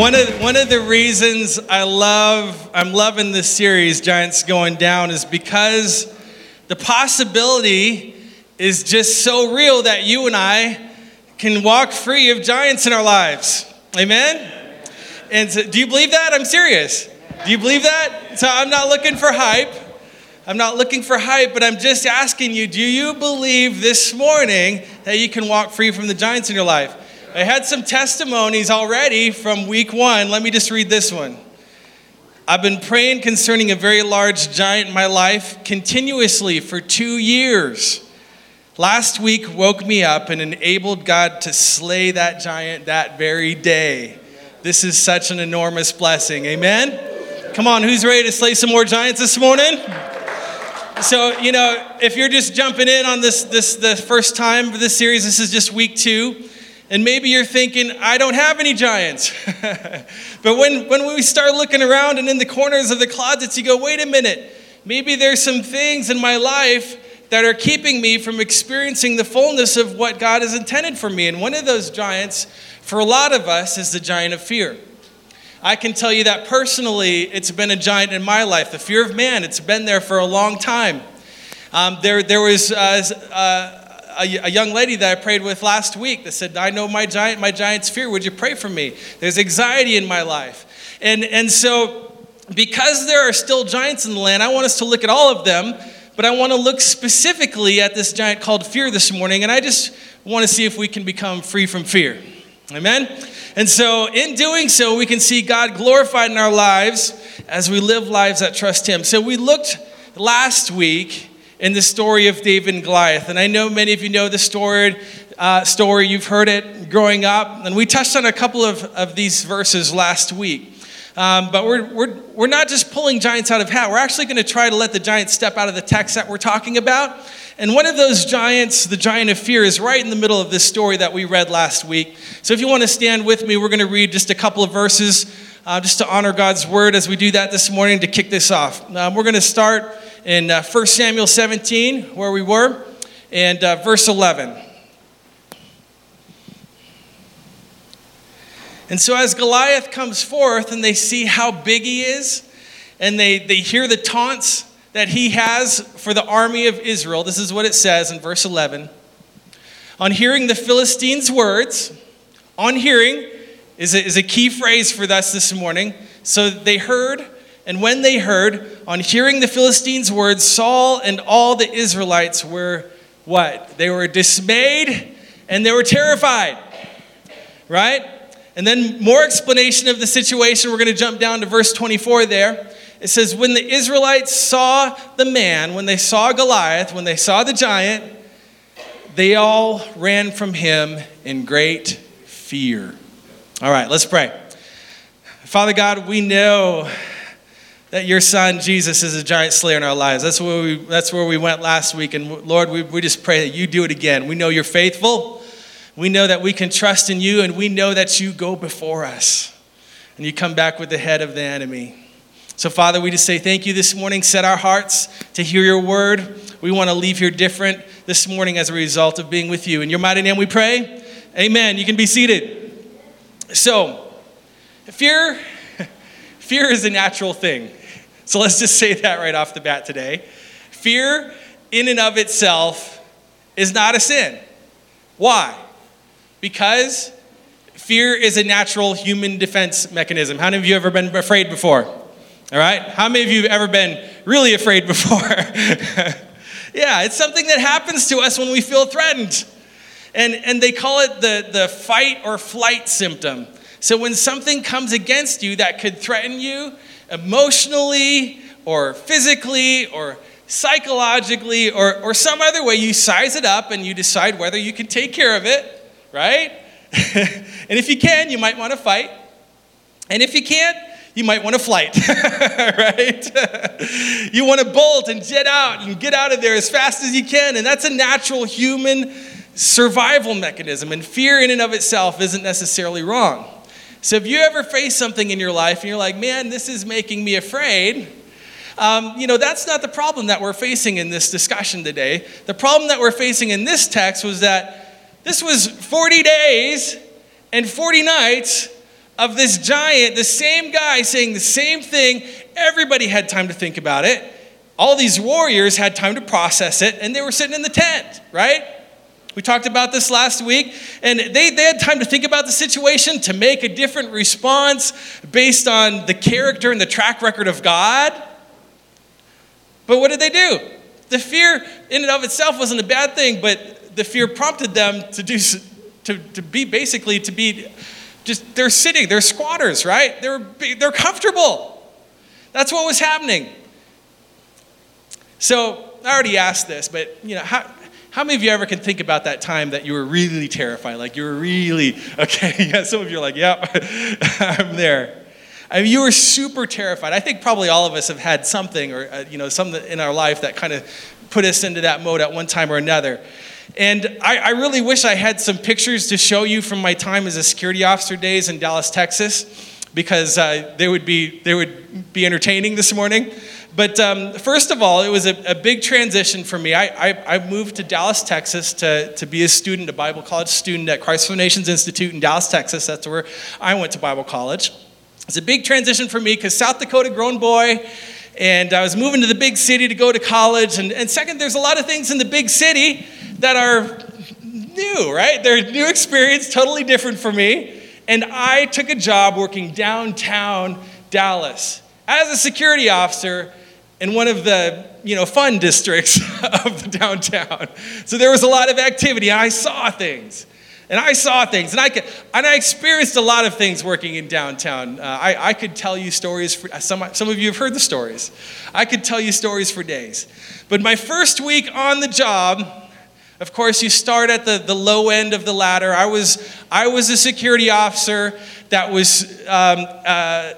One of, one of the reasons I love, I'm loving this series, Giants Going Down, is because the possibility is just so real that you and I can walk free of giants in our lives. Amen? And so, do you believe that? I'm serious. Do you believe that? So I'm not looking for hype. I'm not looking for hype, but I'm just asking you do you believe this morning that you can walk free from the giants in your life? I had some testimonies already from week one. Let me just read this one. I've been praying concerning a very large giant in my life continuously for two years. Last week woke me up and enabled God to slay that giant that very day. This is such an enormous blessing. Amen? Come on, who's ready to slay some more giants this morning? So, you know, if you're just jumping in on this, this the first time of this series, this is just week two. And maybe you're thinking, I don't have any giants. but when, when we start looking around and in the corners of the closets, you go, wait a minute, maybe there's some things in my life that are keeping me from experiencing the fullness of what God has intended for me. And one of those giants, for a lot of us, is the giant of fear. I can tell you that personally, it's been a giant in my life. The fear of man, it's been there for a long time. Um, there, there was uh, uh, a, a, young lady that I prayed with last week that said, I know my giant, my giant's fear. Would you pray for me? There's anxiety in my life. And, and so, because there are still giants in the land, I want us to look at all of them, but I want to look specifically at this giant called fear this morning. And I just want to see if we can become free from fear. Amen? And so, in doing so, we can see God glorified in our lives as we live lives that trust Him. So, we looked last week in the story of David and Goliath. And I know many of you know the story, uh, story you've heard it growing up. And we touched on a couple of, of these verses last week. Um, but we're, we're, we're not just pulling giants out of hat. We're actually going to try to let the giants step out of the text that we're talking about. And one of those giants, the giant of fear, is right in the middle of this story that we read last week. So if you want to stand with me, we're going to read just a couple of verses uh, just to honor God's word as we do that this morning to kick this off. Um, we're going to start in uh, 1 Samuel 17, where we were, and uh, verse 11. And so, as Goliath comes forth and they see how big he is, and they, they hear the taunts that he has for the army of Israel, this is what it says in verse 11. On hearing the Philistines' words, on hearing is a, is a key phrase for us this morning. So they heard and when they heard, on hearing the Philistines' words, Saul and all the Israelites were what? They were dismayed and they were terrified. Right? And then more explanation of the situation. We're going to jump down to verse 24 there. It says, When the Israelites saw the man, when they saw Goliath, when they saw the giant, they all ran from him in great fear. All right, let's pray. Father God, we know that your son Jesus is a giant slayer in our lives. That's where we, that's where we went last week. And Lord, we, we just pray that you do it again. We know you're faithful. We know that we can trust in you, and we know that you go before us. And you come back with the head of the enemy. So, Father, we just say thank you this morning. Set our hearts to hear your word. We want to leave here different this morning as a result of being with you. In your mighty name we pray. Amen. You can be seated. So, fear, fear is a natural thing. So let's just say that right off the bat today. Fear, in and of itself, is not a sin. Why? Because fear is a natural human defense mechanism. How many of you ever been afraid before? All right? How many of you have ever been really afraid before? yeah, it's something that happens to us when we feel threatened. And, and they call it the, the fight or flight symptom. So when something comes against you that could threaten you, emotionally or physically or psychologically or, or some other way, you size it up and you decide whether you can take care of it, right? and if you can, you might want to fight. And if you can't, you might want to flight, right? you want to bolt and jet out and get out of there as fast as you can. And that's a natural human survival mechanism. And fear, in and of itself, isn't necessarily wrong. So if you ever face something in your life and you're like, man, this is making me afraid, um, you know, that's not the problem that we're facing in this discussion today. The problem that we're facing in this text was that this was 40 days and 40 nights of this giant, the same guy saying the same thing. Everybody had time to think about it. All these warriors had time to process it, and they were sitting in the tent, right? We talked about this last week, and they, they had time to think about the situation, to make a different response based on the character and the track record of God. But what did they do? The fear in and of itself wasn't a bad thing, but the fear prompted them to do to, to be basically to be just they're sitting, they're squatters, right? They're they're comfortable. That's what was happening. So I already asked this, but you know, how how many of you ever can think about that time that you were really terrified? Like you were really, okay, yeah, some of you are like, yep, I'm there. I mean, you were super terrified. I think probably all of us have had something or, uh, you know, something in our life that kind of put us into that mode at one time or another. And I, I, really wish I had some pictures to show you from my time as a security officer days in Dallas, Texas, because uh, they, would be, they would be entertaining this morning. But um, first of all, it was a, a big transition for me. I, I, I, moved to Dallas, Texas to, to be a student, a Bible college student at Christ for Nations Institute in Dallas, Texas. That's where I went to Bible college. It's a big transition for me because South Dakota grown boy, and I was moving to the big city to go to college. And, and second, there's a lot of things in the big city that are new, right? They're a new experience, totally different for me. And I took a job working downtown Dallas as a security officer in one of the you know fun districts of the downtown. So there was a lot of activity. I saw things. And I saw things, and I, could, and I experienced a lot of things working in downtown. Uh, I, I could tell you stories, for, some, some of you have heard the stories. I could tell you stories for days. But my first week on the job, of course, you start at the, the low end of the ladder. I was, I was a security officer that was um, uh,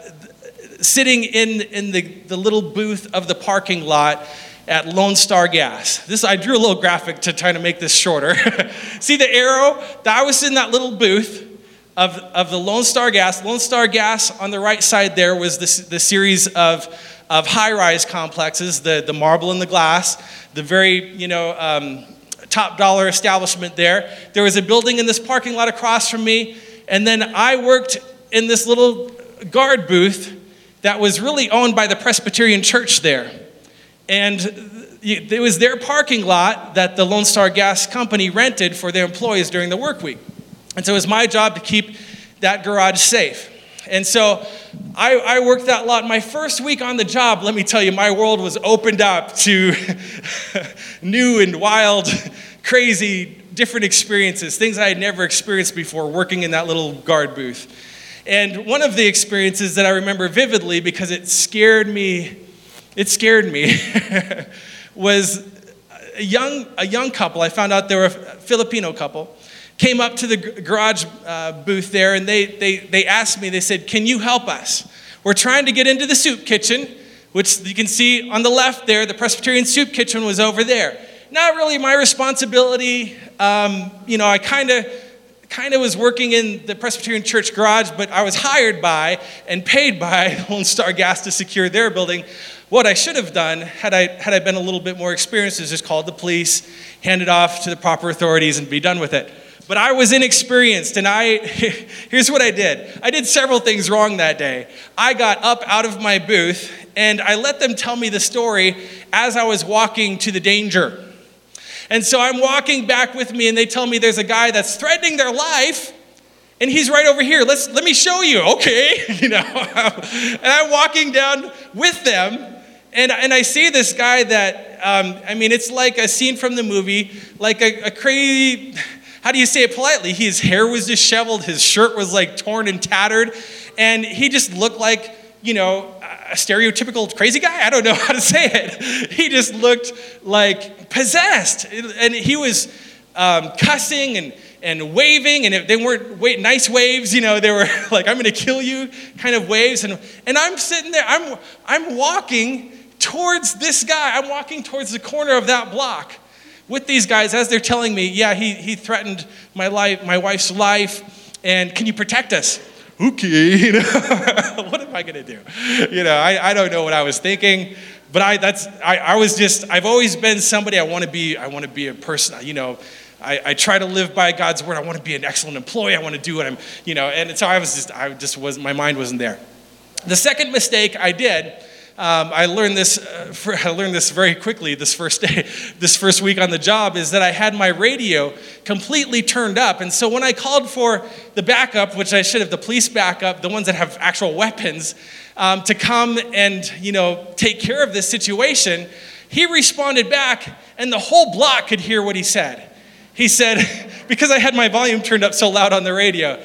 sitting in, in the, the little booth of the parking lot at Lone Star Gas. This I drew a little graphic to try to make this shorter. See the arrow? I was in that little booth of, of the Lone Star Gas. Lone Star Gas on the right side there was the, the series of, of high-rise complexes, the, the marble and the glass, the very, you know, um, top dollar establishment there. There was a building in this parking lot across from me, and then I worked in this little guard booth that was really owned by the Presbyterian Church there. And it was their parking lot that the Lone Star Gas Company rented for their employees during the work week. And so it was my job to keep that garage safe. And so I, I, worked that lot. My first week on the job, let me tell you, my world was opened up to new and wild, crazy, different experiences, things I had never experienced before working in that little guard booth. And one of the experiences that I remember vividly because it scared me, it scared me, was a young, a young couple. I found out they were a Filipino couple. Came up to the garage uh, booth there and they, they, they asked me, they said, Can you help us? We're trying to get into the soup kitchen, which you can see on the left there. The Presbyterian soup kitchen was over there. Not really my responsibility. Um, you know, I kind of kind of was working in the Presbyterian Church garage, but I was hired by and paid by Lone Star Gas to secure their building. What I should have done, had I, had I been a little bit more experienced, is just called the police, hand it off to the proper authorities, and be done with it. But I was inexperienced, and I, here's what I did. I did several things wrong that day. I got up out of my booth, and I let them tell me the story as I was walking to the danger. And so I'm walking back with me, and they tell me there's a guy that's threatening their life, and he's right over here. Let's let me show you. Okay, you know. and I'm walking down with them, and and I see this guy that um, I mean, it's like a scene from the movie, like a, a crazy. How do you say it politely? His hair was disheveled, his shirt was like torn and tattered, and he just looked like you know, a stereotypical crazy guy. I don't know how to say it. He just looked like possessed. And he was um, cussing and, and waving, and they weren't wait, nice waves, you know, they were like, I'm going to kill you kind of waves. And, and I'm sitting there, I'm, I'm walking towards this guy. I'm walking towards the corner of that block with these guys as they're telling me, yeah, he, he threatened my life, my wife's life, and can you protect us? Okay, you know, what am I going to do? You know, I, I don't know what I was thinking, but I, that's, I, I was just, I've always been somebody, I want to be, I want to be a person, you know, I, I try to live by God's word. I want to be an excellent employee. I want to do what I'm, you know, and so I was just, I just was, my mind wasn't there. The second mistake I did um, I learned this. Uh, for, I learned this very quickly this first day, this first week on the job, is that I had my radio completely turned up, and so when I called for the backup, which I should have, the police backup, the ones that have actual weapons, um, to come and you know take care of this situation, he responded back, and the whole block could hear what he said. He said, because I had my volume turned up so loud on the radio,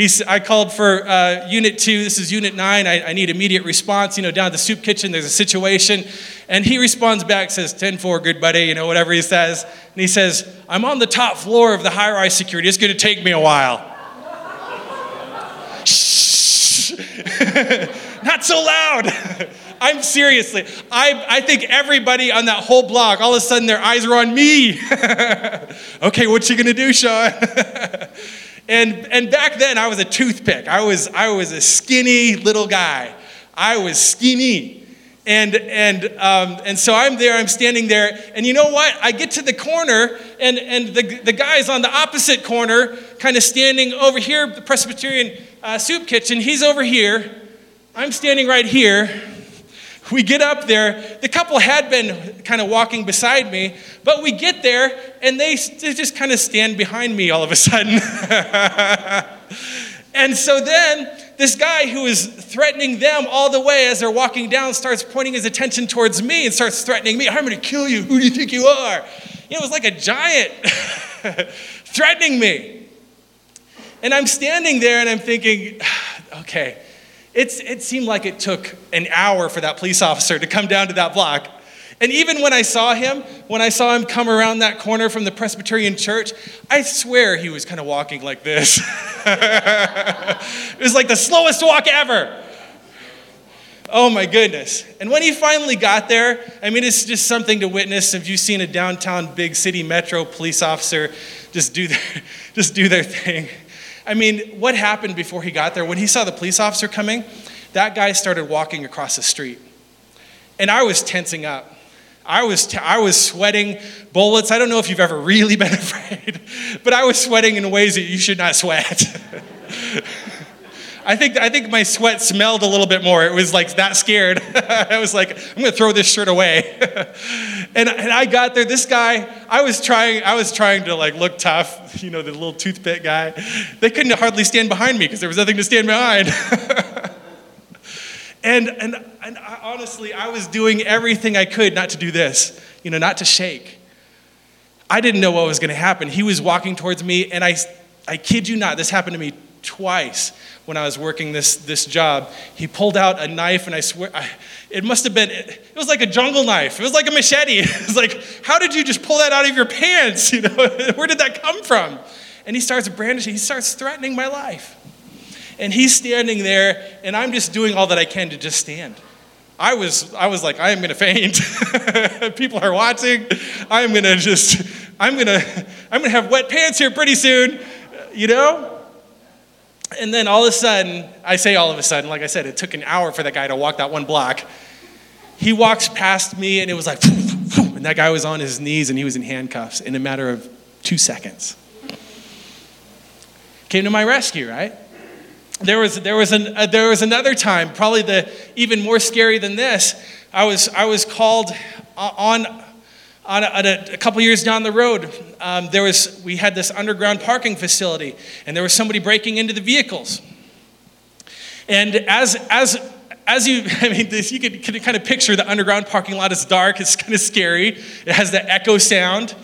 He's, I called for uh, Unit 2. This is Unit 9. I, I, need immediate response. You know, down at the soup kitchen, there's a situation. And he responds back, says, 10 4, good buddy, you know, whatever he says. And he says, I'm on the top floor of the high rise security. It's going to take me a while. Shh. Not so loud. I'm seriously, I, I think everybody on that whole block, all of a sudden their eyes are on me. okay, what you gonna do, Sean? And, and back then, I was a toothpick. I was, I was a skinny little guy. I was skinny. And, and, um, and so I'm there, I'm standing there, and you know what? I get to the corner, and, and the, the guy's on the opposite corner, kind of standing over here, the Presbyterian uh, soup kitchen. He's over here. I'm standing right here. We get up there. The couple had been kind of walking beside me, but we get there and they, they just kind of stand behind me all of a sudden. and so then this guy who is threatening them all the way as they're walking down starts pointing his attention towards me and starts threatening me. I'm going to kill you. Who do you think you are? You know, it was like a giant threatening me. And I'm standing there and I'm thinking, okay it's, it seemed like it took an hour for that police officer to come down to that block. And even when I saw him, when I saw him come around that corner from the Presbyterian church, I swear he was kind of walking like this. it was like the slowest walk ever. Oh my goodness. And when he finally got there, I mean, it's just something to witness. If you've seen a downtown big city metro police officer just do their, just do their thing, I mean, what happened before he got there? When he saw the police officer coming, that guy started walking across the street. And I was tensing up. I was, t- I was sweating bullets. I don't know if you've ever really been afraid, but I was sweating in ways that you should not sweat. I think, I think my sweat smelled a little bit more. It was like that scared. I was like, I'm going to throw this shirt away. and, and I got there. This guy, I was trying, I was trying to like look tough, you know, the little toothpick guy. They couldn't hardly stand behind me because there was nothing to stand behind. and, and, and I, honestly, I was doing everything I could not to do this, you know, not to shake. I didn't know what was going to happen. He was walking towards me, and I, I kid you not, this happened to me twice when I was working this, this job. He pulled out a knife, and I swear, I, it must have been, it was like a jungle knife. It was like a machete. It was like, how did you just pull that out of your pants? You know, where did that come from? And he starts brandishing, he starts threatening my life. And he's standing there, and I'm just doing all that I can to just stand. I was, I was like, I am going to faint. People are watching. I'm going to just, I'm going to, I'm going to have wet pants here pretty soon, you know? And then all of a sudden, I say all of a sudden, like I said, it took an hour for that guy to walk that one block. He walks past me, and it was like, and that guy was on his knees and he was in handcuffs in a matter of two seconds. Came to my rescue, right? There was, there was, an, uh, there was another time, probably the even more scary than this. I was, I was called on on a, a, a couple years down the road, um, there was, we had this underground parking facility, and there was somebody breaking into the vehicles. And as, as, as you, I mean, this, you could, could kind of picture the underground parking lot is dark, it's kind of scary, it has that echo sound.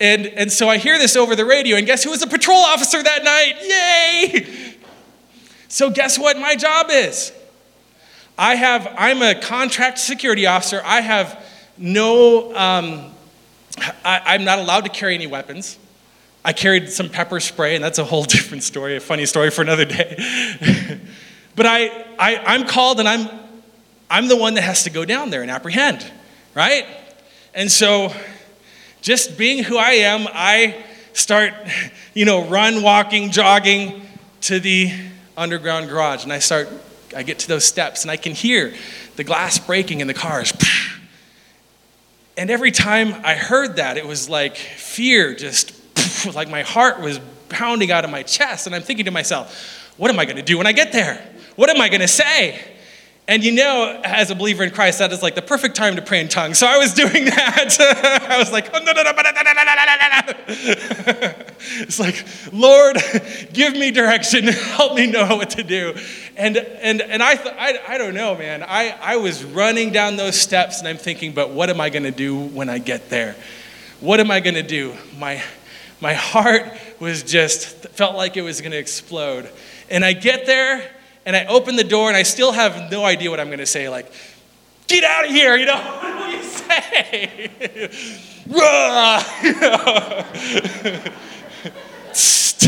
And, and so I hear this over the radio, and guess who was a patrol officer that night? Yay! So, guess what my job is? I have, I'm a contract security officer. I have no um, I, am not allowed to carry any weapons. I carried some pepper spray, and that's a whole different story, a funny story for another day. but I, I, I'm called, and I'm, I'm the one that has to go down there and apprehend, right? And so, just being who I am, I start, you know, run, walking, jogging to the underground garage, and I start, I get to those steps, and I can hear the glass breaking in the cars. And every time I heard that, it was like fear just like my heart was pounding out of my chest. And I'm thinking to myself, what am I going to do when I get there? What am I going to say? And you know, as a believer in Christ, that is like the perfect time to pray in tongues. So I was doing that. I was like, it's like, Lord, give me direction, help me know what to do. And and and I th- I, I don't know, man. I, I was running down those steps and I'm thinking, but what am I gonna do when I get there? What am I gonna do? My my heart was just felt like it was gonna explode. And I get there and I open the door and I still have no idea what I'm going to say. Like, get out of here, you know? What do you say?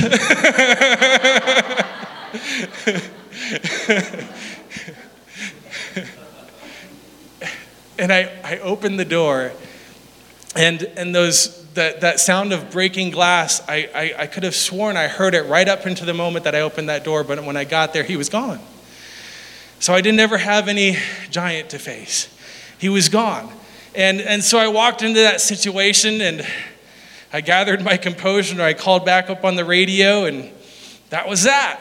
and I, I open the door and, and those that, that sound of breaking glass, I, I, I could have sworn I heard it right up into the moment that I opened that door, but when I got there, he was gone. So I didn't ever have any giant to face. He was gone. And, and so I walked into that situation and I gathered my composure I called back up on the radio, and that was that.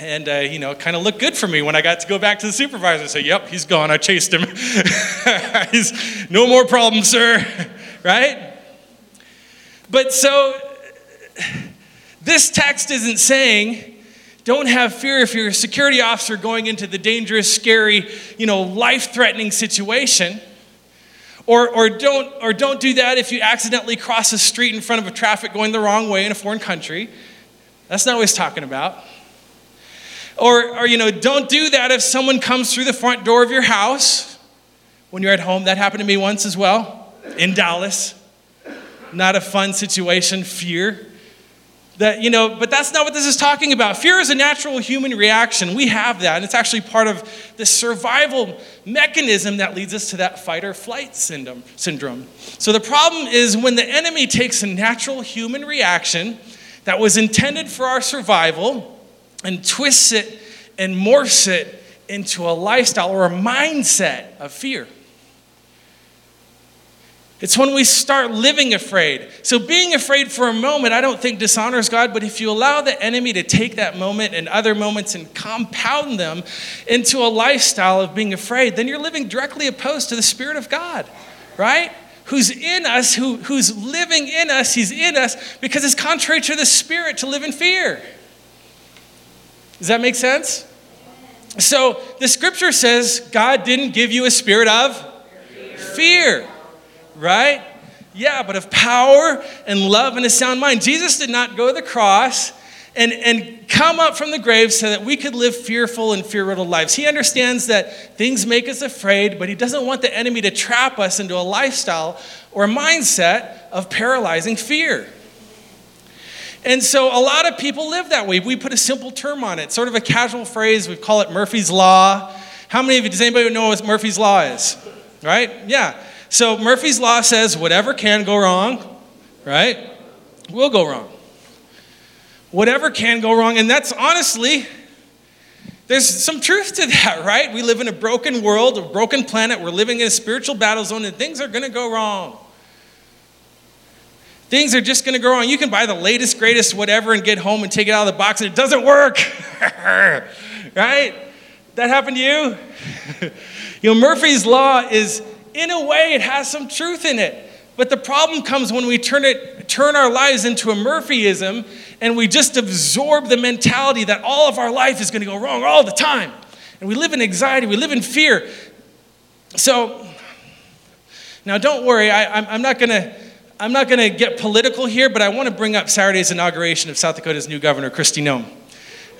And, uh, you know, it kind of looked good for me when I got to go back to the supervisor and say, Yep, he's gone. I chased him. he's no more problem, sir. right? But so, this text isn't saying, don't have fear if you're a security officer going into the dangerous, scary, you know, life threatening situation. Or, or, don't, or don't do that if you accidentally cross a street in front of a traffic going the wrong way in a foreign country. That's not what he's talking about. Or, or, you know, don't do that if someone comes through the front door of your house when you're at home. That happened to me once as well in Dallas not a fun situation, fear. That, you know, but that's not what this is talking about. Fear is a natural human reaction. We have that. And it's actually part of the survival mechanism that leads us to that fight or flight syndrome. syndrome. So the problem is when the enemy takes a natural human reaction that was intended for our survival and twists it and morphs it into a lifestyle or a mindset of fear. It's when we start living afraid. So, being afraid for a moment, I don't think dishonors God, but if you allow the enemy to take that moment and other moments and compound them into a lifestyle of being afraid, then you're living directly opposed to the Spirit of God, right? Who's in us, who, who's living in us, He's in us because it's contrary to the Spirit to live in fear. Does that make sense? So, the scripture says God didn't give you a spirit of fear. fear right? Yeah, but of power and love and a sound mind. Jesus did not go to the cross and, and come up from the grave so that we could live fearful and fear riddled lives. He understands that things make us afraid, but he doesn't want the enemy to trap us into a lifestyle or mindset of paralyzing fear. And so a lot of people live that way. We put a simple term on it, sort of a casual phrase. We call it Murphy's Law. How many of you, does anybody know what Murphy's Law is? Right? Yeah. So Murphy's Law says whatever can go wrong, right, will go wrong. Whatever can go wrong. And that's honestly, there's some truth to that, right? We live in a broken world, a broken planet. We're living in a spiritual battle zone, and things are going to go wrong. Things are just going to go wrong. You can buy the latest, greatest, whatever, and get home and take it out of the box, and it doesn't work. right? That happened to you? you know, Murphy's Law is in a way, it has some truth in it. But the problem comes when we turn, it, turn our lives into a Murphyism and we just absorb the mentality that all of our life is going to go wrong all the time. And we live in anxiety, we live in fear. So, now don't worry, I, am not going to. I'm not going to get political here, but I want to bring up Saturday's inauguration of South Dakota's new governor, Kristi Noem.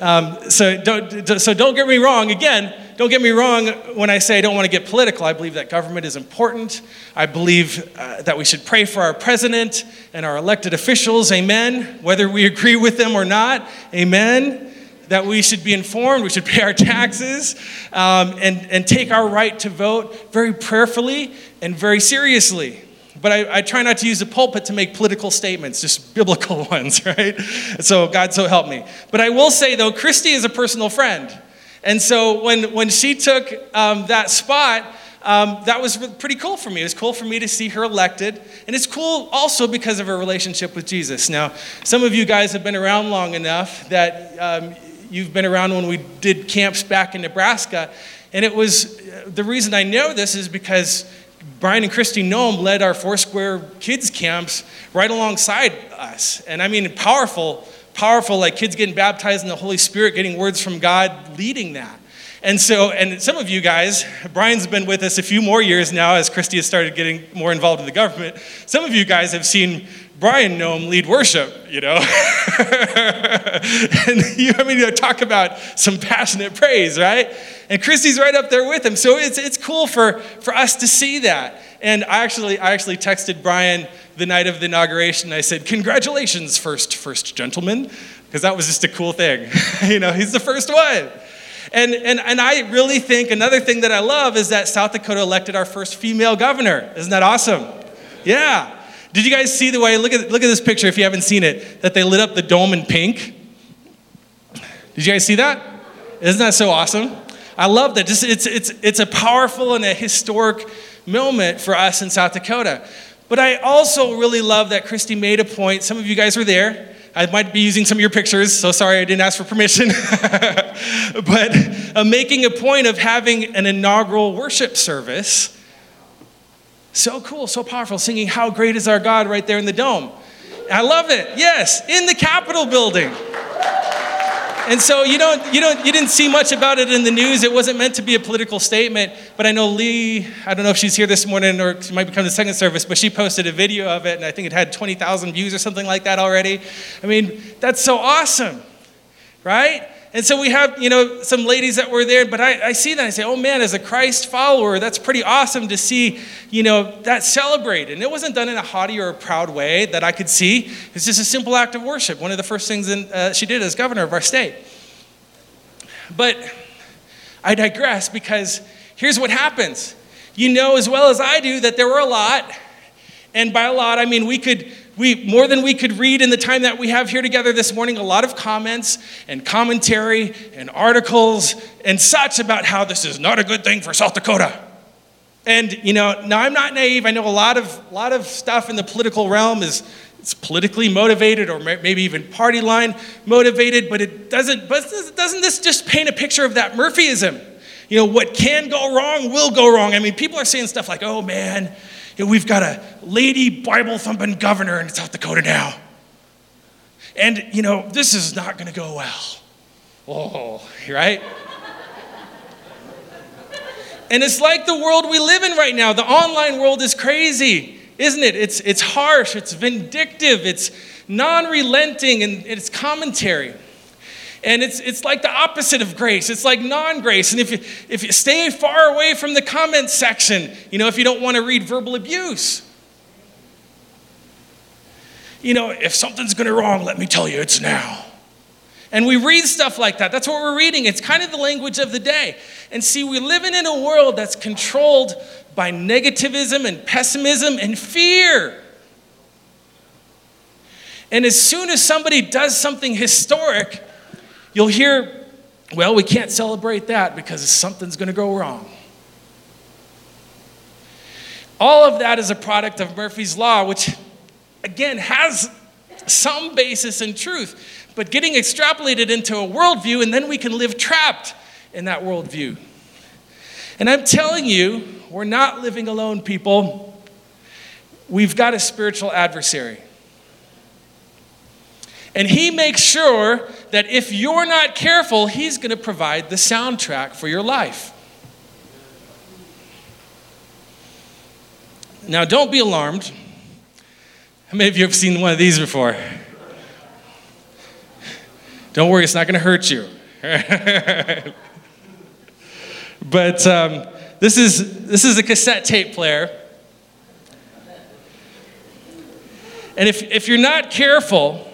Um, so, don't, so don't get me wrong. Again, don't get me wrong when I say I don't want to get political. I believe that government is important. I believe uh, that we should pray for our president and our elected officials. Amen. Whether we agree with them or not. Amen. That we should be informed, we should pay our taxes, um, and, and take our right to vote very prayerfully and very seriously. But I, I, try not to use the pulpit to make political statements, just biblical ones, right? So God so help me. But I will say, though, Kristi is a personal friend. And so when, when she took um, that spot, uh, um, that was pretty cool for me. It was cool for me to see her elected. And it's cool also because of her relationship with Jesus. Now, some of you guys have been around long enough that um, you've been around when we did camps back in Nebraska. And it was the reason I know this is because Brian and Kristi Noem led our Foursquare kids camps right alongside us. And I mean, powerful, powerful, like kids getting baptized in the Holy Spirit, getting words from God, leading that. And so, and some of you guys, Brian's been with us a few more years now as Kristi has started getting more involved in the government. Some of you guys have seen Brian Noem lead worship, you know. and you, I mean, you talk about some passionate praise, right? And Kristi's right up there with him. So it's, it's cool for, for us to see that. And I actually, I actually texted Brian the night of the inauguration. I said, Congratulations, first, first gentleman, because that was just a cool thing. you know, he's the first one. And, and, and I really think another thing that I love is that South Dakota elected our first female governor. Isn't that awesome? Yeah. Did you guys see the way, look at, look at this picture if you haven't seen it, that they lit up the dome in pink? Did you guys see that? Isn't that so awesome? I love that. Just, it's, it's, it's a powerful and a historic moment for us in South Dakota. But I also really love that Kristi made a point. Some of you guys were there I might be using some of your pictures, so sorry I didn't ask for permission. but uh, making a point of having an inaugural worship service. So cool, so powerful, singing How Great is Our God right there in the dome. I love it. Yes, in the Capitol building. And so you don't, you don't, you didn't see much about it in the news. It wasn't meant to be a political statement. But I know Lee. I don't know if she's here this morning or she might become the second service. But she posted a video of it, and I think it had 20,000 views or something like that already. I mean, that's so awesome, right? And so we have, you know, some ladies that were there, but I, I, see that I say, oh man, as a Christ follower, that's pretty awesome to see, you know, that celebrated. And it wasn't done in a haughty or a proud way that I could see. It's just a simple act of worship. One of the first things in, uh, she did as governor of our state. But I digress because here's what happens. You know as well as I do that there were a lot, and by a lot, I mean we could we, more than we could read in the time that we have here together this morning, a lot of comments and commentary and articles and such about how this is not a good thing for South Dakota. And, you know, now I'm not naive. I know a lot of, lot of stuff in the political realm is it's politically motivated or maybe even party line motivated, but it doesn't, but doesn't this just paint a picture of that Murphyism? You know, what can go wrong will go wrong. I mean, people are saying stuff like, oh man, we've got a lady Bible thumping governor in South Dakota now. And, you know, this is not going to go well. Oh, right? and it's like the world we live in right now. The online world is crazy, isn't it? It's, it's harsh, it's vindictive, it's non relenting, and it's commentary. And it's, it's like the opposite of grace. It's like non grace. And if you, if you stay far away from the comment section, you know, if you don't want to read verbal abuse, you know, if something's going to wrong, let me tell you, it's now. And we read stuff like that. That's what we're reading. It's kind of the language of the day. And see, we're living in a world that's controlled by negativism and pessimism and fear. And as soon as somebody does something historic, You'll hear, well, we can't celebrate that because something's going to go wrong. All of that is a product of Murphy's Law, which, again, has some basis in truth, but getting extrapolated into a worldview, and then we can live trapped in that worldview. And I'm telling you, we're not living alone, people. We've got a spiritual adversary. And he makes sure that if you're not careful, he's going to provide the soundtrack for your life. Now, don't be alarmed. How many of you have seen one of these before? Don't worry, it's not going to hurt you. but um, this, is, this is a cassette tape player. And if, if you're not careful,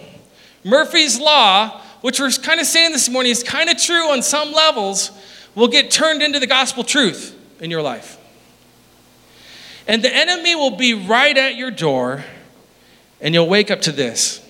Murphy's Law, which we're kind of saying this morning is kind of true on some levels, will get turned into the gospel truth in your life. And the enemy will be right at your door, and you'll wake up to this.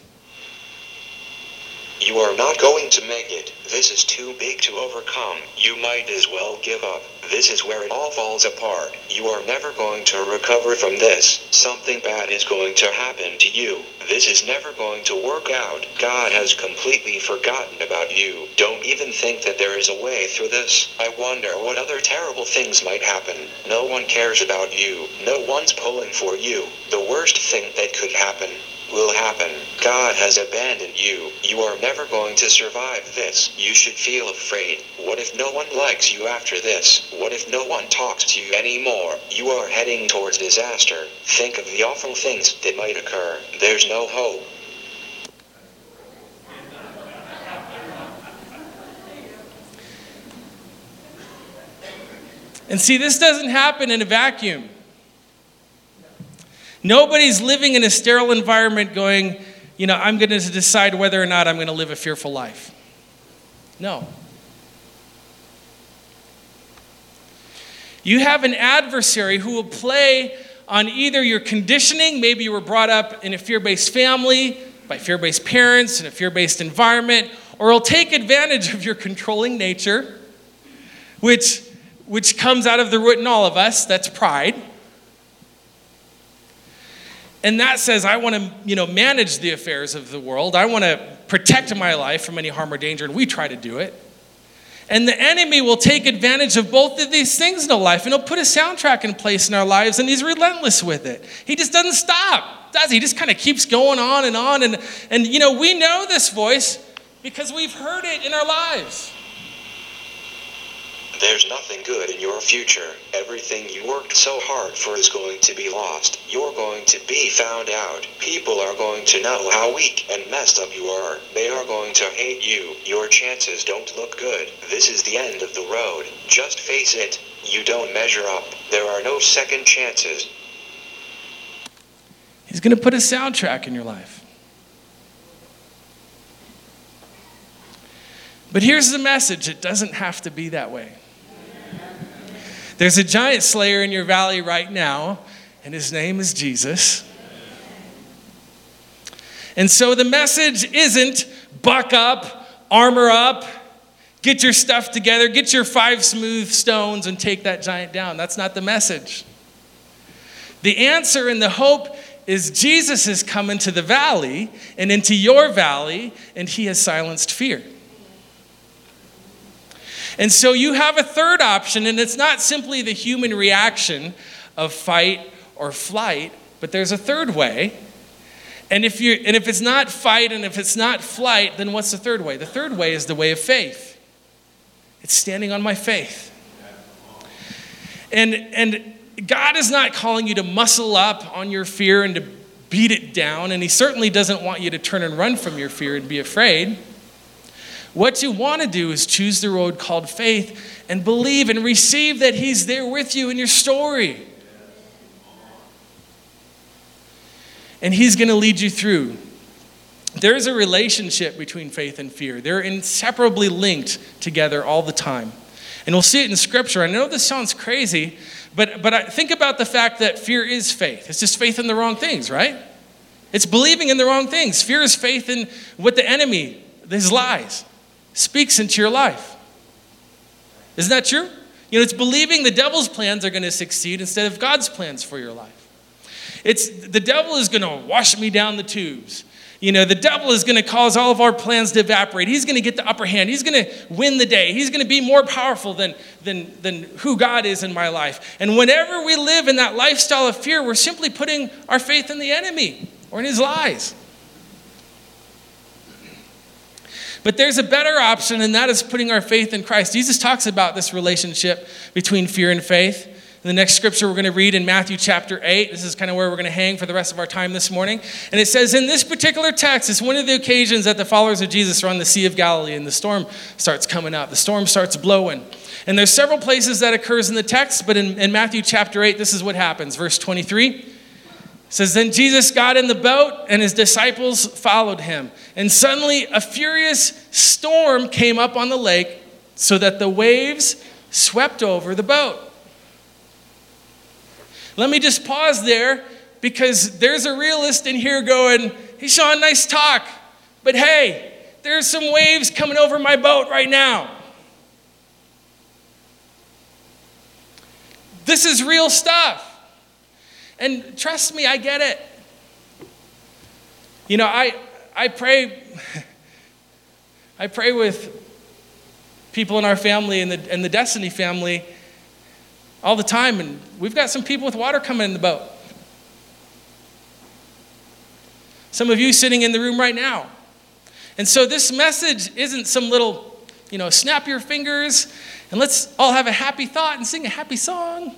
You are not going to make it. This is too big to overcome. You might as well give up. This is where it all falls apart. You are never going to recover from this. Something bad is going to happen to you. This is never going to work out. God has completely forgotten about you. Don't even think that there is a way through this. I wonder what other terrible things might happen. No one cares about you. No one's pulling for you. The worst thing that could happen will happen. God has abandoned you. You are never going to survive this. You should feel afraid. What if no one likes you after this? What if no one talks to you anymore? You are heading towards disaster. Think of the awful things that might occur. There's no hope. And see, this doesn't happen in a vacuum. Nobody's living in a sterile environment going, you know, I'm going to decide whether or not I'm going to live a fearful life. No. You have an adversary who will play on either your conditioning, maybe you were brought up in a fear based family, by fear based parents, in a fear based environment, or he'll take advantage of your controlling nature, which, which comes out of the root in all of us that's pride. And that says, I want to, you know, manage the affairs of the world. I want to protect my life from any harm or danger, and we try to do it. And the enemy will take advantage of both of these things in our life, and he'll put a soundtrack in place in our lives, and he's relentless with it. He just doesn't stop, does he? He just kind of keeps going on and on. And, and, you know, we know this voice because we've heard it in our lives. There's nothing good in your future. Everything you worked so hard for is going to be lost. You're going to be found out. People are going to know how weak and messed up you are. They are going to hate you. Your chances don't look good. This is the end of the road. Just face it. You don't measure up. There are no second chances. He's going to put a soundtrack in your life. But here's the message it doesn't have to be that way. There's a giant slayer in your valley right now, and his name is Jesus. And so the message isn't buck up, armor up, get your stuff together, get your five smooth stones, and take that giant down. That's not the message. The answer and the hope is Jesus has come into the valley and into your valley, and he has silenced fear. And so you have a third option, and it's not simply the human reaction of fight or flight, but there's a third way. And if, you and if it's not fight and if it's not flight, then what's the third way? The third way is the way of faith. It's standing on my faith. And, and God is not calling you to muscle up on your fear and to beat it down, and He certainly doesn't want you to turn and run from your fear and be afraid. What you want to do is choose the road called faith and believe and receive that He's there with you in your story. And He's going to lead you through. There's a relationship between faith and fear, they're inseparably linked together all the time. And we'll see it in Scripture. I know this sounds crazy, but, but I, think about the fact that fear is faith. It's just faith in the wrong things, right? It's believing in the wrong things. Fear is faith in what the enemy, his lies speaks into your life. Isn't that true? You know, it's believing the devil's plans are going to succeed instead of God's plans for your life. It's the devil is going to wash me down the tubes. You know, the devil is going to cause all of our plans to evaporate. He's going to get the upper hand. He's going to win the day. He's going to be more powerful than, than, than who God is in my life. And whenever we live in that lifestyle of fear, we're simply putting our faith in the enemy or in his lies. But there's a better option, and that is putting our faith in Christ. Jesus talks about this relationship between fear and faith. The next scripture we're going to read in Matthew chapter 8, this is kind of where we're going to hang for the rest of our time this morning. And it says, In this particular text, it's one of the occasions that the followers of Jesus are on the Sea of Galilee and the storm starts coming up. The storm starts blowing. And there's several places that occurs in the text, but in, in Matthew chapter 8, this is what happens. Verse 23 says then jesus got in the boat and his disciples followed him and suddenly a furious storm came up on the lake so that the waves swept over the boat let me just pause there because there's a realist in here going hey sean nice talk but hey there's some waves coming over my boat right now. This is real stuff. And trust me, I get it. You know, I, I pray, I pray with people in our family and the, and the Destiny family all the time, and we've got some people with water coming in the boat. Some of you sitting in the room right now. And so this message isn't some little, you know, snap your fingers and let's all have a happy thought and sing a happy song.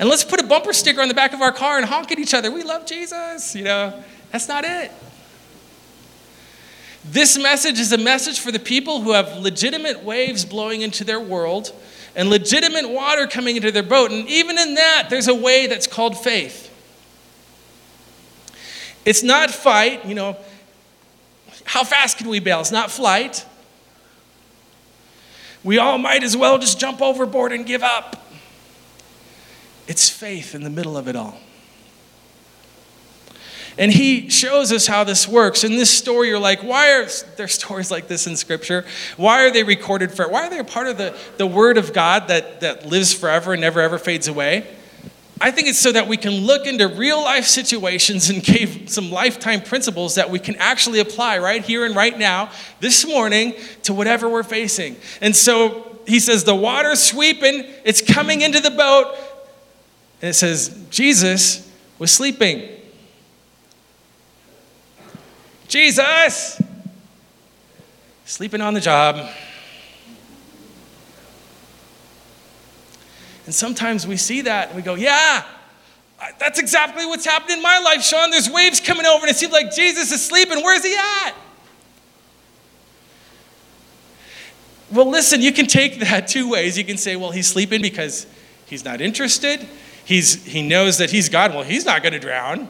And let's put a bumper sticker on the back of our car and honk at each other. We love Jesus. You know, that's not it. This message is a message for the people who have legitimate waves blowing into their world and legitimate water coming into their boat. And even in that, there's a way that's called faith. It's not fight, you know, how fast can we bail? It's not flight. We all might as well just jump overboard and give up. It's faith in the middle of it all. And he shows us how this works. In this story, you're like, why are there stories like this in Scripture? Why are they recorded for? Why are they a part of the, the Word of God that, that lives forever and never ever fades away? I think it's so that we can look into real life situations and give some lifetime principles that we can actually apply right here and right now, this morning, to whatever we're facing. And so he says, The water's sweeping, it's coming into the boat. And it says, Jesus was sleeping. Jesus! Sleeping on the job. And sometimes we see that and we go, yeah, that's exactly what's happened in my life, Sean. There's waves coming over and it seems like Jesus is sleeping. Where's he at? Well, listen, you can take that two ways. You can say, well, he's sleeping because he's not interested. He's, he knows that he's God. Well, he's not going to drown.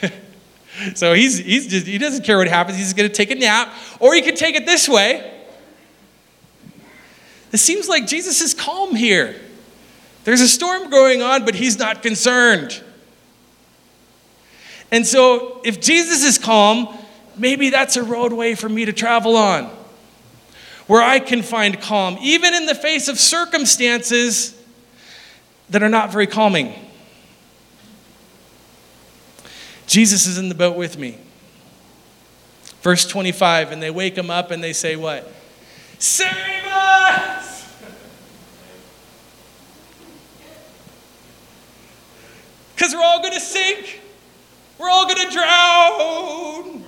so he's, he's just, he doesn't care what happens. He's going to take a nap. Or he can take it this way. It seems like Jesus is calm here. There's a storm going on, but he's not concerned. And so, if Jesus is calm, maybe that's a roadway for me to travel on where I can find calm, even in the face of circumstances that are not very calming. Jesus is in the boat with me. Verse 25, and they wake him up and they say, What? Save us! because we're all going to sink. We're all going to drown.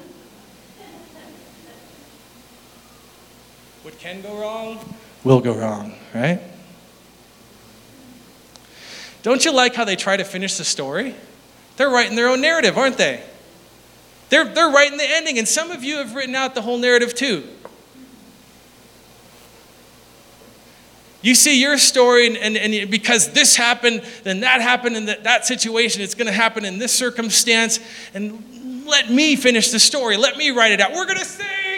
What can go wrong will go wrong, right? Don't you like how they try to finish the story? They're writing their own narrative, aren't they? They're, they're writing the ending, and some of you have written out the whole narrative too. You see your story, and, and, and because this happened, then that happened in that, that situation, it's going to happen in this circumstance. And let me finish the story. Let me write it out. We're going to sing.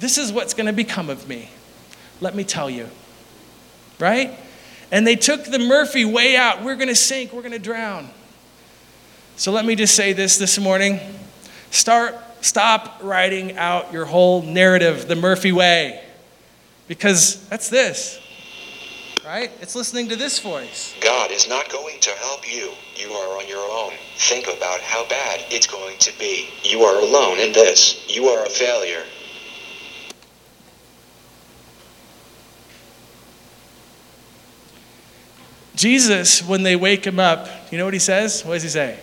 This is what's going to become of me. Let me tell you. Right? And they took the Murphy way out. We're going to sink. We're going to drown. So let me just say this this morning. Start Stop writing out your whole narrative the Murphy way. Because that's this, right? It's listening to this voice. God is not going to help you. You are on your own. Think about how bad it's going to be. You are alone in this. You are a failure. Jesus, when they wake him up, you know what he says? What does he say?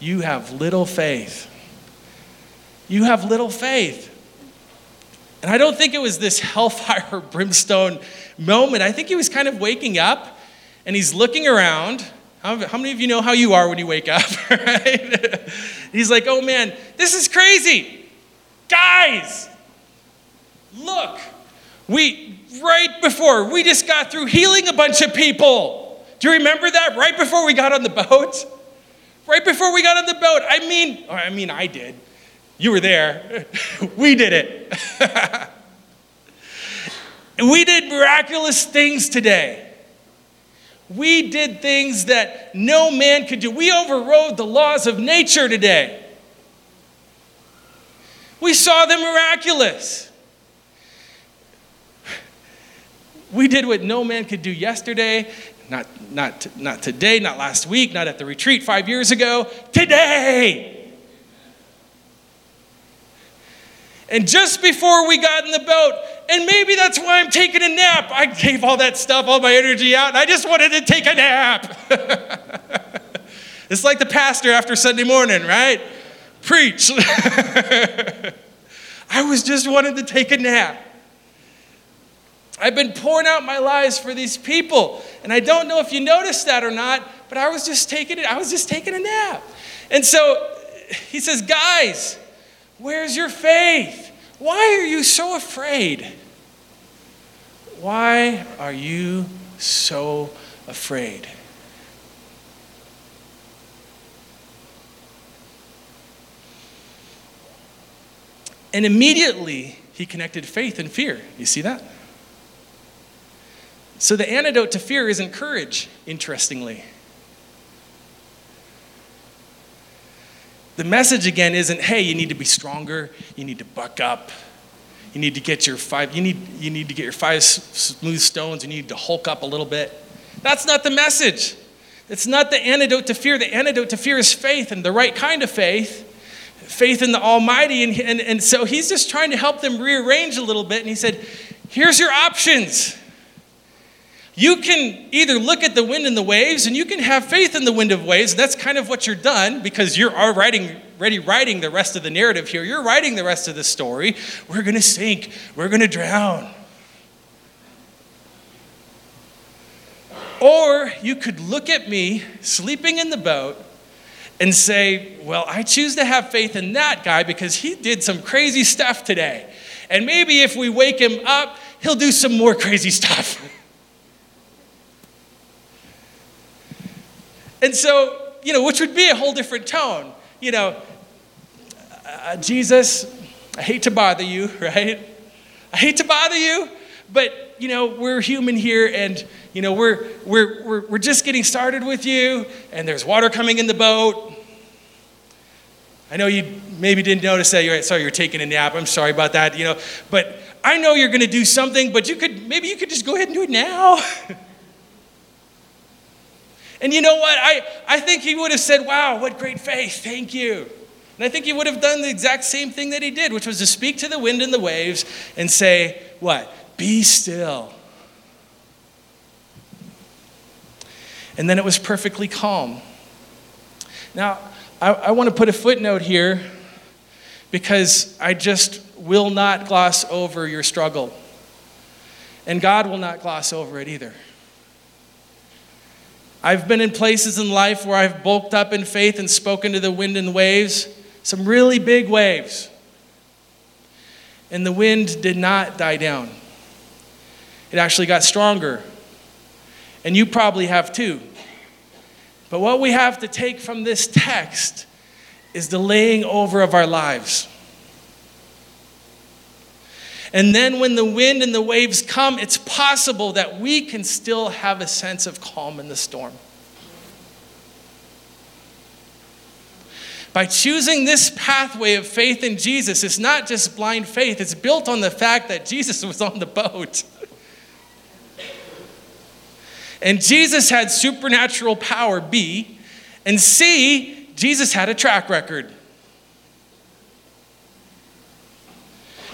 You have little faith. You have little faith. And I don't think it was this hellfire brimstone moment. I think he was kind of waking up and he's looking around. How, many of you know how you are when you wake up? Right? he's like, oh man, this is crazy. Guys, look, we, right before, we just got through healing a bunch of people. Do you remember that? Right before we got on the boat? Right before we got on the boat. I mean, oh, I mean, I did. You were there. we did it. we did miraculous things today. We did things that no man could do. We overrode the laws of nature today. We saw the miraculous. We did what no man could do yesterday, not, not, not today, not last week, not at the retreat five years ago. Today! And just before we got in the boat, and maybe that's why I'm taking a nap. I gave all that stuff, all my energy out, and I just wanted to take a nap. it's like the pastor after Sunday morning, right? Preach. I was just wanting to take a nap. I've been pouring out my lives for these people. And I don't know if you noticed that or not, but I was just taking it, I was just taking a nap. And so he says, guys, where's your faith? Why are you so afraid? Why are you so afraid? And immediately he connected faith and fear. You see that? So the antidote to fear isn't courage, interestingly. The message again isn't, hey, you need to be stronger, you need to buck up, you need to get your five, you need, you need to get your five smooth stones, you need to hulk up a little bit. That's not the message. It's not the antidote to fear. The antidote to fear is faith and the right kind of faith faith in the Almighty. And, and, and so he's just trying to help them rearrange a little bit. And he said, Here's your options. You can either look at the wind and the waves, and you can have faith in the wind of waves. That's kind of what you're done because you're already writing the rest of the narrative here. You're writing the rest of the story. We're going to sink, we're going to drown. Or you could look at me sleeping in the boat and say, Well, I choose to have faith in that guy because he did some crazy stuff today. And maybe if we wake him up, he'll do some more crazy stuff. And so, you know, which would be a whole different tone. You know, uh, Jesus, I hate to bother you, right? I hate to bother you, but, you know, we're human here and, you know, we're, we're, we're, we're just getting started with you and there's water coming in the boat. I know you maybe didn't notice that. You're sorry, you're taking a nap. I'm sorry about that, you know, but I know you're going to do something, but you could, maybe you could just go ahead and do it now. And you know what? I, I think he would have said, Wow, what great faith. Thank you. And I think he would have done the exact same thing that he did, which was to speak to the wind and the waves and say, What? Be still. And then it was perfectly calm. Now, I, I want to put a footnote here because I just will not gloss over your struggle. And God will not gloss over it either. I've been in places in life where I've bulked up in faith and spoken to the wind and waves, some really big waves. And the wind did not die down, it actually got stronger. And you probably have too. But what we have to take from this text is the laying over of our lives. And then when the wind and the waves come, it's possible that we can still have a sense of calm in the storm. By choosing this pathway of faith in Jesus, it's not just blind faith, it's built on the fact that Jesus was on the boat. And Jesus had supernatural power, B. And C, Jesus had a track record.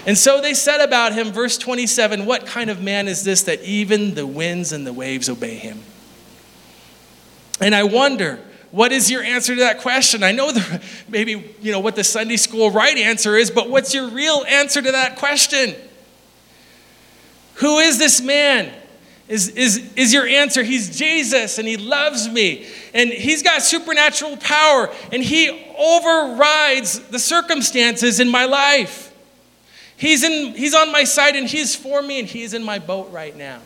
And so they said about him, verse 27, What kind of man is this that even the winds and the waves obey him? And I wonder, what is your answer to that question? I know the, maybe you know what the Sunday school right answer is, but what's your real answer to that question? Who is this man? Is, is, is your answer, he's Jesus and he loves me and he's got supernatural power and he overrides the circumstances in my life. He's, in, he's on my side and He's for me and He's in my boat right now.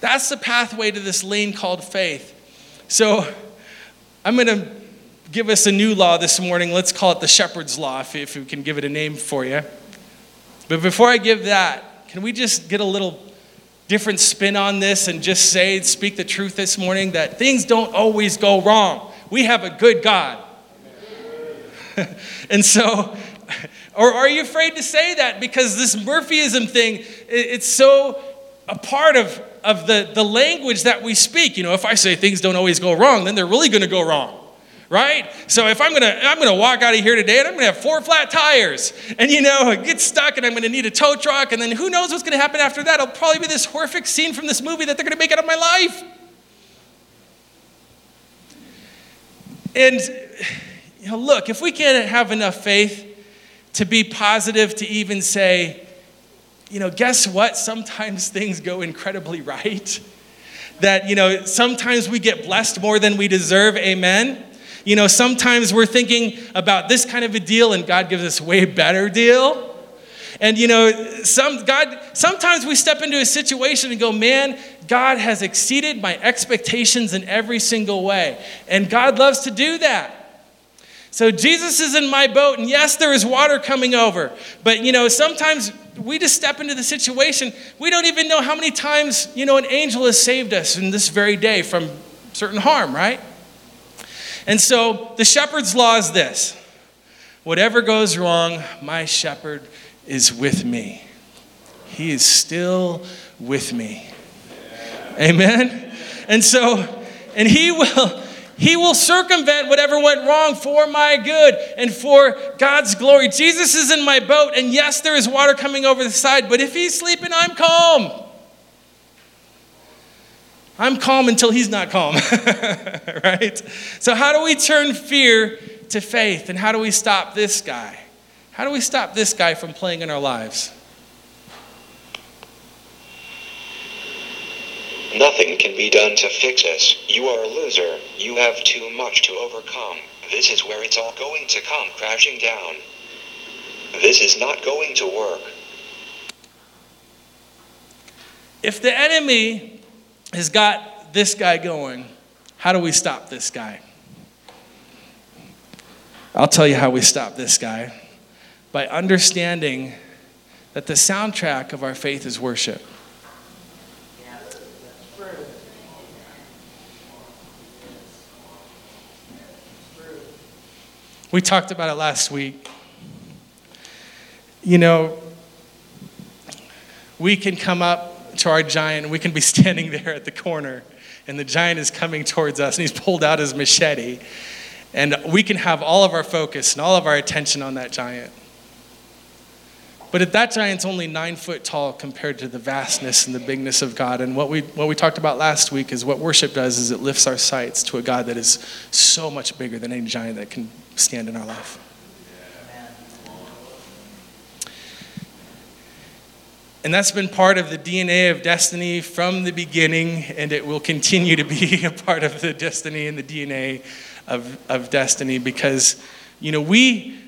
That's the pathway to this lane called faith. So I'm going to give us a new law this morning. Let's call it the shepherd's law, if, if we can give it a name for you. But before I give that, can we just get a little different spin on this and just say, speak the truth this morning that things don't always go wrong. We have a good God. and so, or are you afraid to say that because this Murphyism thing, it's so a part of, of the, the language that we speak. You know, if I say things don't always go wrong, then they're really going to go wrong right? So if I'm gonna I'm gonna walk out of here today and I'm gonna have four flat tires, and you know get stuck, and I'm gonna need a tow truck, and then who knows what's gonna happen after that? It'll probably be this horrific scene from this movie that they're gonna make out of my life. And you know, look, if we can't have enough faith to be positive to even say, you know, guess what? Sometimes things go incredibly right. That, you know, sometimes we get blessed more than we deserve. Amen. You know, sometimes we're thinking about this kind of a deal and God gives us a way better deal. And you know, some God sometimes we step into a situation and go, "Man, God has exceeded my expectations in every single way." And God loves to do that. So Jesus is in my boat, and yes, there is water coming over. But you know, sometimes we just step into the situation. We don't even know how many times, you know, an angel has saved us in this very day from certain harm, right? And so the shepherd's law is this whatever goes wrong, my shepherd is with me. He is still with me. Amen. And so, and he will. He will circumvent whatever went wrong for my good and for God's glory. Jesus is in my boat, and yes, there is water coming over the side, but if he's sleeping, I'm calm. I'm calm until he's not calm, right? So, how do we turn fear to faith? And how do we stop this guy? How do we stop this guy from playing in our lives? Nothing can be done to fix this. You are a loser. You have too much to overcome. This is where it's all going to come crashing down. This is not going to work. If the enemy has got this guy going. How do we stop this guy? I'll tell you how we stop this guy by understanding that the soundtrack of our faith is worship. We talked about it last week. You know, we can come up to our giant, we can be standing there at the corner, and the giant is coming towards us, and he's pulled out his machete. And we can have all of our focus and all of our attention on that giant. But if that giant's only nine foot tall compared to the vastness and the bigness of God, and what we, what we talked about last week is what worship does is it lifts our sights to a God that is so much bigger than any giant that can stand in our life. And that's been part of the DNA of destiny from the beginning, and it will continue to be a part of the destiny and the DNA of, of destiny because, you know, we,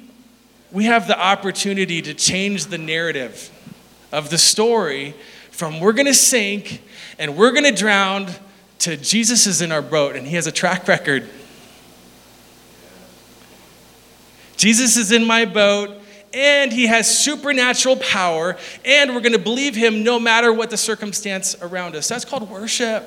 we have the opportunity to change the narrative of the story from we're going to sink and we're going to drown to Jesus is in our boat and he has a track record. Jesus is in my boat and he has supernatural power, and we're going to believe him no matter what the circumstance around us. That's called worship.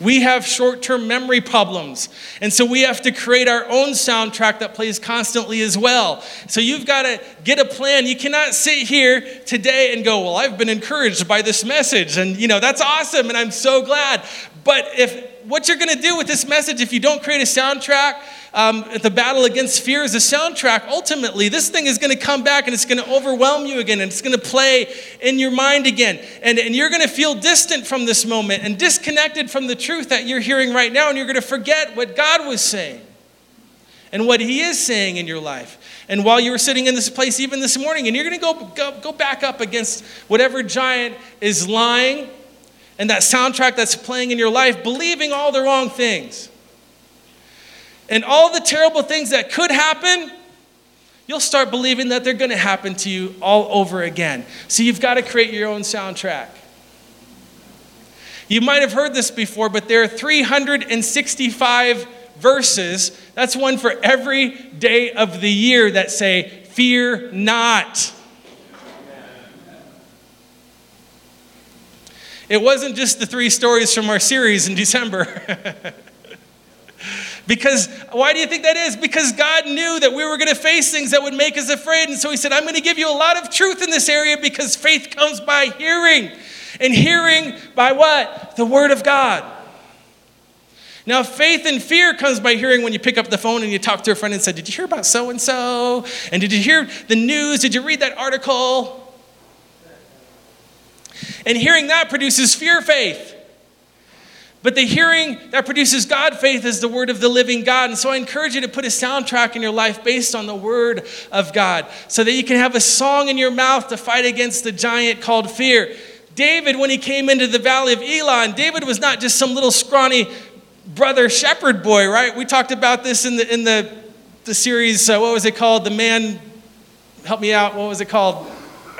We have short term memory problems. And so we have to create our own soundtrack that plays constantly as well. So you've got to get a plan. You cannot sit here today and go, Well, I've been encouraged by this message. And, you know, that's awesome. And I'm so glad. But if what you're going to do with this message, if you don't create a soundtrack, um, the battle against fear is a soundtrack. Ultimately, this thing is going to come back and it's going to overwhelm you again and it's going to play in your mind again. And, and you're going to feel distant from this moment and disconnected from the truth that you're hearing right now. And you're going to forget what God was saying and what He is saying in your life. And while you were sitting in this place, even this morning, and you're going to go, go, go back up against whatever giant is lying and that soundtrack that's playing in your life, believing all the wrong things and all the terrible things that could happen, you'll start believing that they're going to happen to you all over again. So you've got to create your own soundtrack. You might have heard this before, but there are 365 verses. That's one for every day of the year that say, Fear not. It wasn't just the three stories from our series in December. because why do you think that is? Because God knew that we were going to face things that would make us afraid. And so He said, I'm going to give you a lot of truth in this area because faith comes by hearing. And hearing by what? The Word of God. Now, faith and fear comes by hearing when you pick up the phone and you talk to a friend and say, Did you hear about so and so? And did you hear the news? Did you read that article? And hearing that produces fear faith. But the hearing that produces God faith is the word of the living God. And so I encourage you to put a soundtrack in your life based on the word of God so that you can have a song in your mouth to fight against the giant called fear. David, when he came into the valley of Elah, David was not just some little scrawny brother shepherd boy, right? We talked about this in the, in the, the series, uh, what was it called? The man, help me out, what was it called?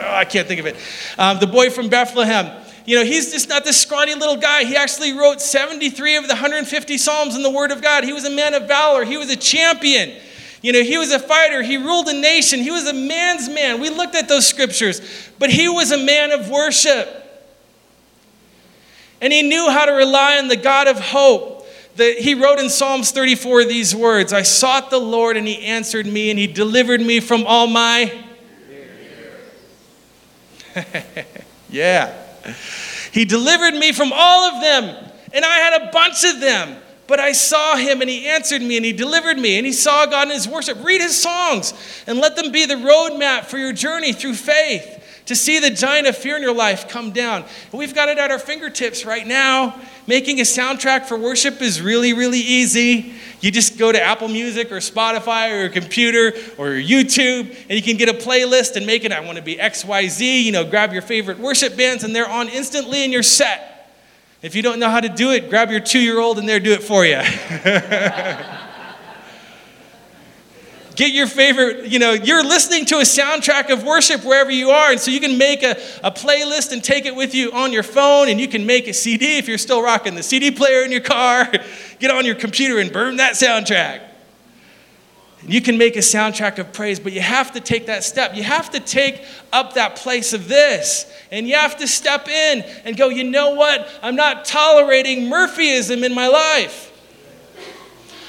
Oh, I can't think of it. Um, the boy from Bethlehem. You know, he's just not this scrawny little guy. He actually wrote 73 of the 150 Psalms in the Word of God. He was a man of valor, he was a champion. You know, he was a fighter. He ruled a nation. He was a man's man. We looked at those scriptures, but he was a man of worship. And he knew how to rely on the God of hope. The, he wrote in Psalms 34 these words I sought the Lord, and he answered me, and he delivered me from all my. yeah. He delivered me from all of them, and I had a bunch of them. But I saw him and he answered me and he delivered me and he saw God in his worship. Read his songs and let them be the roadmap for your journey through faith to see the giant of fear in your life come down. And we've got it at our fingertips right now. Making a soundtrack for worship is really, really easy. You just go to Apple Music or Spotify or your computer or YouTube, and you can get a playlist and make it. I want to be XYZ. You know, grab your favorite worship bands, and they're on instantly, and you're set. If you don't know how to do it, grab your two year old and they'll do it for you. Get your favorite, you know, you're listening to a soundtrack of worship wherever you are. And so you can make a, a playlist and take it with you on your phone, and you can make a CD if you're still rocking the CD player in your car. Get on your computer and burn that soundtrack. You can make a soundtrack of praise, but you have to take that step. You have to take up that place of this. And you have to step in and go, you know what? I'm not tolerating Murphyism in my life.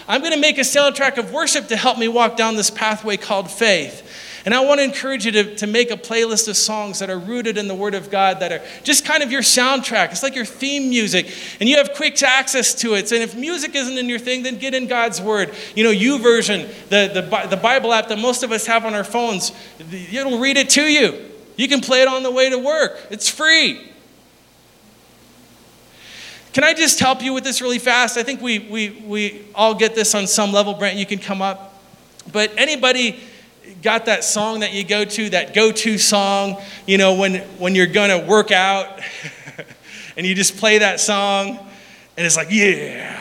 I'm going to make a soundtrack of worship to help me walk down this pathway called faith. And I want to encourage you to, to make a playlist of songs that are rooted in the Word of God, that are just kind of your soundtrack. It's like your theme music, and you have quick access to it. And if music isn't in your thing, then get in God's Word. You know, YouVersion, the, the, the Bible app that most of us have on our phones, it'll read it to you. You can play it on the way to work, it's free. Can I just help you with this really fast? I think we, we, we all get this on some level. Brent, you can come up. But anybody got that song that you go to, that go to song, you know, when, when you're going to work out and you just play that song and it's like, yeah.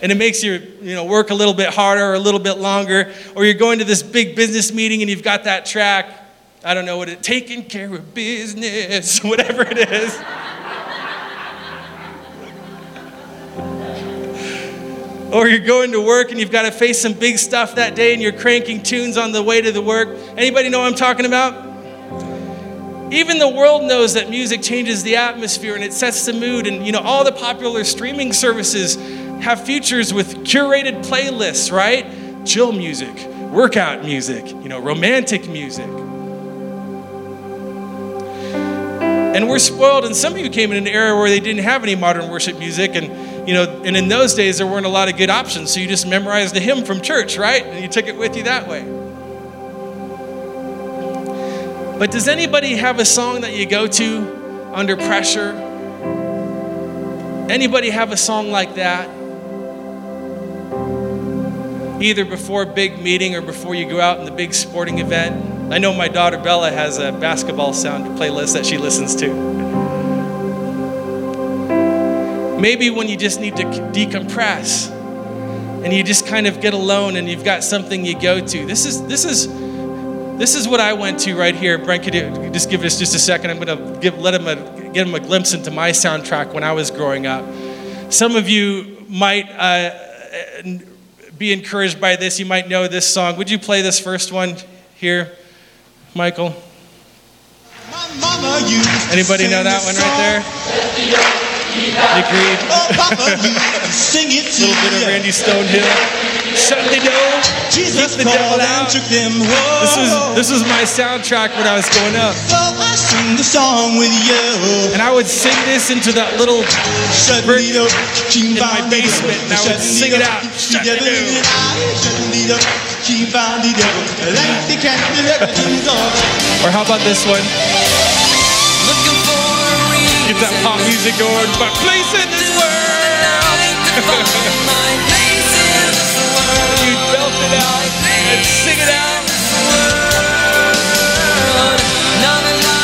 And it makes your you know, work a little bit harder or a little bit longer. Or you're going to this big business meeting and you've got that track I don't know what it, taking care of business, whatever it is. or you're going to work and you've got to face some big stuff that day and you're cranking tunes on the way to the work. Anybody know what I'm talking about? Even the world knows that music changes the atmosphere and it sets the mood and you know all the popular streaming services have features with curated playlists, right? Chill music, workout music, you know, romantic music. And we're spoiled, and some of you came in an era where they didn't have any modern worship music, and you know, and in those days there weren't a lot of good options, so you just memorized the hymn from church, right? And you took it with you that way. But does anybody have a song that you go to under pressure? Anybody have a song like that? Either before a big meeting or before you go out in the big sporting event? I know my daughter Bella has a basketball sound playlist that she listens to. Maybe when you just need to decompress and you just kind of get alone and you've got something you go to. This is this is this is what I went to right here. Brent, could you just give us just a second? I'm to give let him a, him a glimpse into my soundtrack when I was growing up. Some of you might uh, be encouraged by this. You might know this song. Would you play this first one here? Michael? Anybody know that one right there? You agree? Oh, Papa, you sing it A little bit of. Randy Stonehill. Shut the door. Jesus keep the devil out. took them. Whoa. This was this was my soundtrack when I was growing up, So I sing the song with you. and I would sing this into that little Suddenly, brick in my basement, and I would sing it out. Shut the door. Suddenly, she found the devil. Like the cat, the everything's all right. Or how about this one? Looking for Get that pop music going. My place in this world. You'd belt it out and sing it out.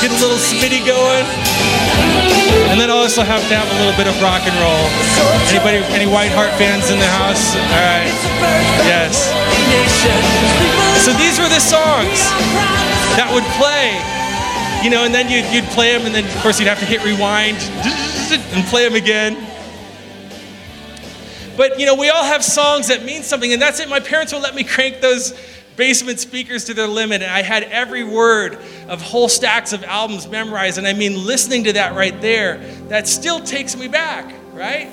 Get a little spitty going. And then also have to have a little bit of rock and roll. Anybody, any White Heart fans in the house? All right. Yes. So these were the songs that would play, you know, and then you'd, you'd play them, and then of course you'd have to hit rewind and play them again. But you know, we all have songs that mean something, and that's it. My parents would let me crank those basement speakers to their limit, and I had every word of whole stacks of albums memorized. And I mean, listening to that right there, that still takes me back, right?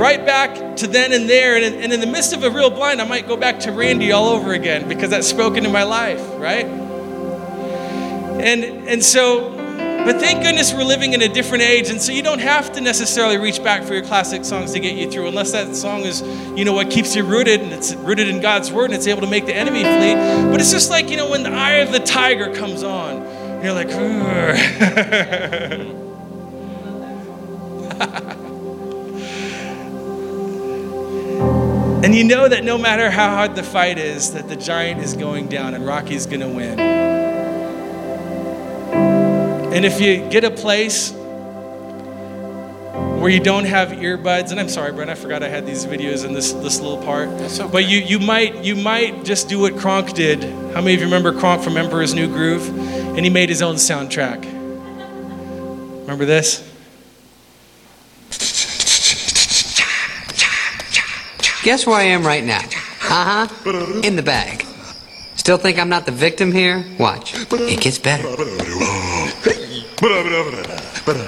Right back to then and there. And in, and in the midst of a real blind, I might go back to Randy all over again because that's spoken in my life, right? And and so, but thank goodness we're living in a different age, and so you don't have to necessarily reach back for your classic songs to get you through, unless that song is, you know, what keeps you rooted, and it's rooted in God's word, and it's able to make the enemy flee. But it's just like you know when the eye of the tiger comes on, you're like, and you know that no matter how hard the fight is, that the giant is going down and Rocky's gonna win. And if you get a place where you don't have earbuds, and I'm sorry, Brent, I forgot I had these videos in this, this little part. But you, you might you might just do what Kronk did. How many of you remember Kronk from Emperor's New Groove? And he made his own soundtrack. Remember this? Guess where I am right now? Uh huh. In the bag. Still think I'm not the victim here? Watch. It gets better.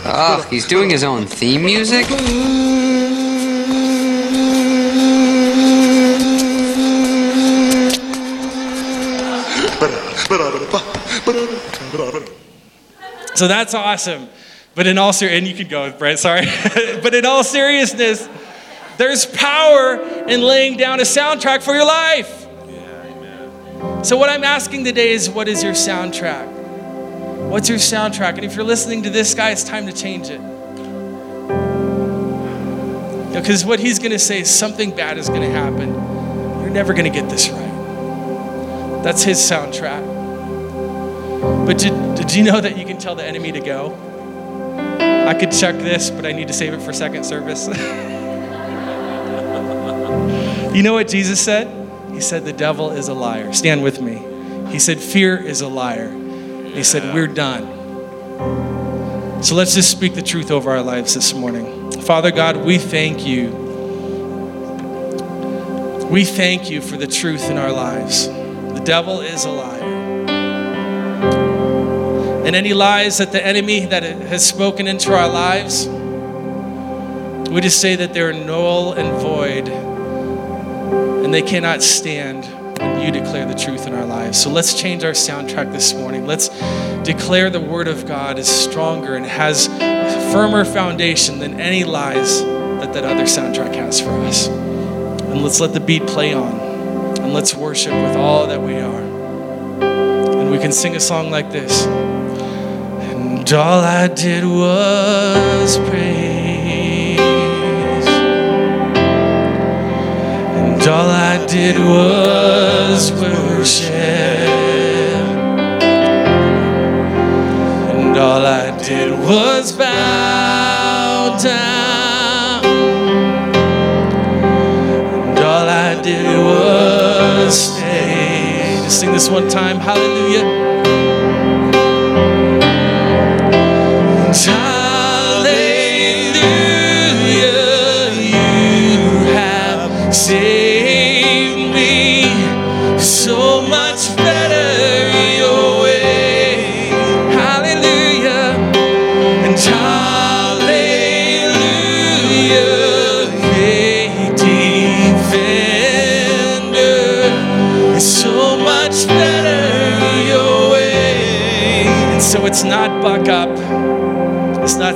Oh, he's doing his own theme music? So that's awesome. But in all ser- and you could go, Brent, sorry. but in all seriousness, there's power in laying down a soundtrack for your life. So what I'm asking today is what is your soundtrack? What's your soundtrack? And if you're listening to this guy, it's time to change it. Because what he's going to say is something bad is going to happen. You're never going to get this right. That's his soundtrack. But did, did you know that you can tell the enemy to go? I could check this, but I need to save it for second service. you know what Jesus said? He said, The devil is a liar. Stand with me. He said, Fear is a liar. He said, We're done. So let's just speak the truth over our lives this morning. Father God, we thank you. We thank you for the truth in our lives. The devil is a liar. And any lies that the enemy that has spoken into our lives, we just say that they're null and void and they cannot stand when you declare the truth in our lives. So let's change our soundtrack this morning. Let's declare the word of God is stronger and has a firmer foundation than any lies that that other soundtrack has for us. And let's let the beat play on. And let's worship with all that we are. And we can sing a song like this. And all I did was praise. And all I did was worship. And all I did was bow down. And all I did was stay. Just sing this one time. Hallelujah.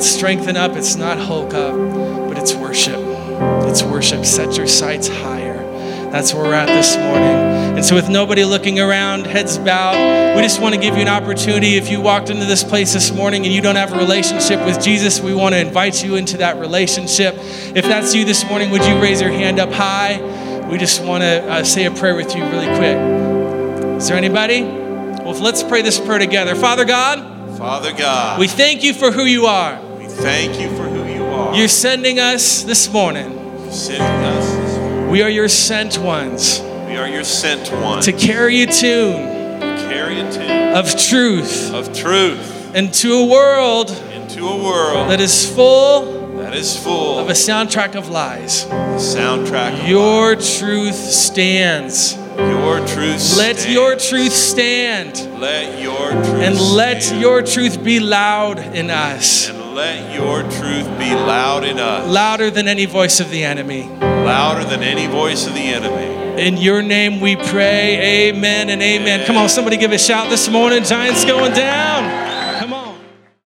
Not strengthen up, it's not hulk up, but it's worship. It's worship. Set your sights higher. That's where we're at this morning. And so, with nobody looking around, heads bowed, we just want to give you an opportunity. If you walked into this place this morning and you don't have a relationship with Jesus, we want to invite you into that relationship. If that's you this morning, would you raise your hand up high? We just want to uh, say a prayer with you really quick. Is there anybody? Well, let's pray this prayer together. Father God, Father God, we thank you for who you are. Thank you for who you are. You're sending us this morning. sending us. this- We are your sent ones We are your sent one to carry a tune carry a tune of truth of truth into a world into a world that is full that is full of a soundtrack of lies. the soundtrack Your truth stands. your truth. Let your truth stand. let your truth And let stand. your truth be loud in us, and let your truth be loud in us, louder than any voice of the enemy. louder than any voice of the enemy. In your name we pray, amen and amen. Come on, somebody give a shout this morning. Giants going down.